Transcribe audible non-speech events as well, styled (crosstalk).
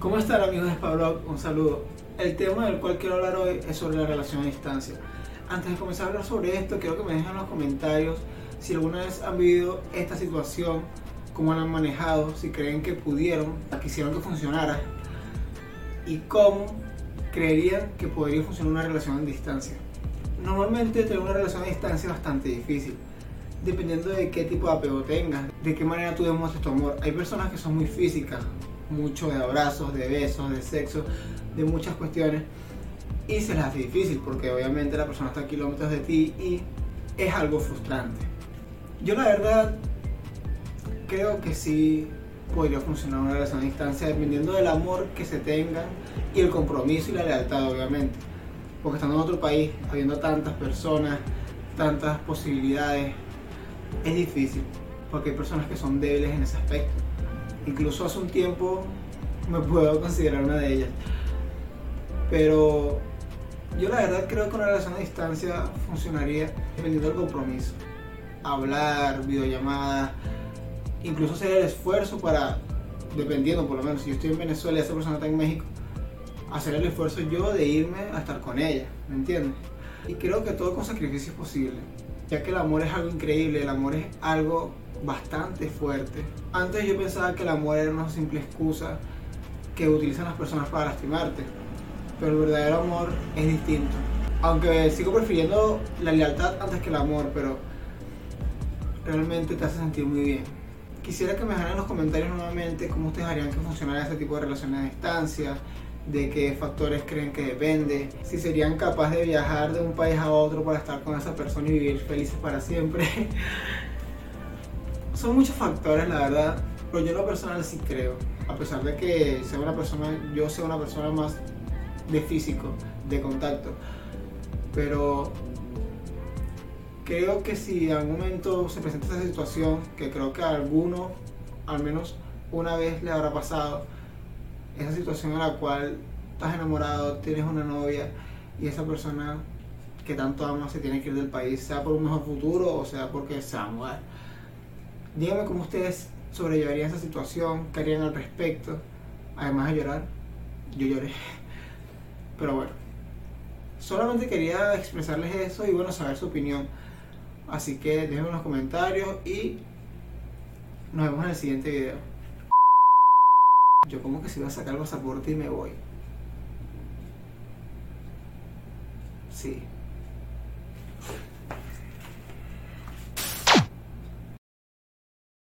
¿Cómo están amigos de Spablog? Un saludo. El tema del cual quiero hablar hoy es sobre la relación a distancia. Antes de comenzar a hablar sobre esto, quiero que me dejen en los comentarios si alguna vez han vivido esta situación, cómo la han manejado, si creen que pudieron, quisieron que funcionara y cómo creerían que podría funcionar una relación a distancia. Normalmente tener una relación a distancia es bastante difícil, dependiendo de qué tipo de apego tengas, de qué manera tú demuestras tu amor. Hay personas que son muy físicas, mucho de abrazos, de besos, de sexo, de muchas cuestiones. Y se les hace difícil porque obviamente la persona está a kilómetros de ti y es algo frustrante. Yo la verdad creo que sí podría funcionar una relación a distancia dependiendo del amor que se tengan y el compromiso y la lealtad obviamente. Porque estando en otro país, habiendo tantas personas, tantas posibilidades, es difícil porque hay personas que son débiles en ese aspecto incluso hace un tiempo me puedo considerar una de ellas. Pero yo la verdad creo que una relación a distancia funcionaría dependiendo del compromiso. Hablar, videollamadas, incluso hacer el esfuerzo para, dependiendo por lo menos, si yo estoy en Venezuela y esa persona está en México, hacer el esfuerzo yo de irme a estar con ella, ¿me entiendes? Y creo que todo con sacrificio es posible, ya que el amor es algo increíble, el amor es algo bastante fuerte. Antes yo pensaba que el amor era una simple excusa que utilizan las personas para lastimarte, pero el verdadero amor es distinto. Aunque sigo prefiriendo la lealtad antes que el amor, pero realmente te hace sentir muy bien. Quisiera que me dejaran en los comentarios nuevamente cómo ustedes harían que funcionara este tipo de relaciones a distancia, de qué factores creen que depende, si serían capaces de viajar de un país a otro para estar con esa persona y vivir felices para siempre. (laughs) son muchos factores, la verdad, pero yo en lo personal sí creo, a pesar de que sea una persona, yo sea una persona más de físico, de contacto, pero creo que si en algún momento se presenta esa situación, que creo que a alguno, al menos una vez le habrá pasado, esa situación en la cual estás enamorado, tienes una novia y esa persona que tanto ama se tiene que ir del país, sea por un mejor futuro o sea porque se va a mudar Díganme cómo ustedes sobrellevarían esa situación, qué harían al respecto. Además de llorar, yo lloré. Pero bueno, solamente quería expresarles eso y bueno, saber su opinión. Así que déjenme en los comentarios y nos vemos en el siguiente video. Yo como que si voy a sacar el pasaporte y me voy. Sí.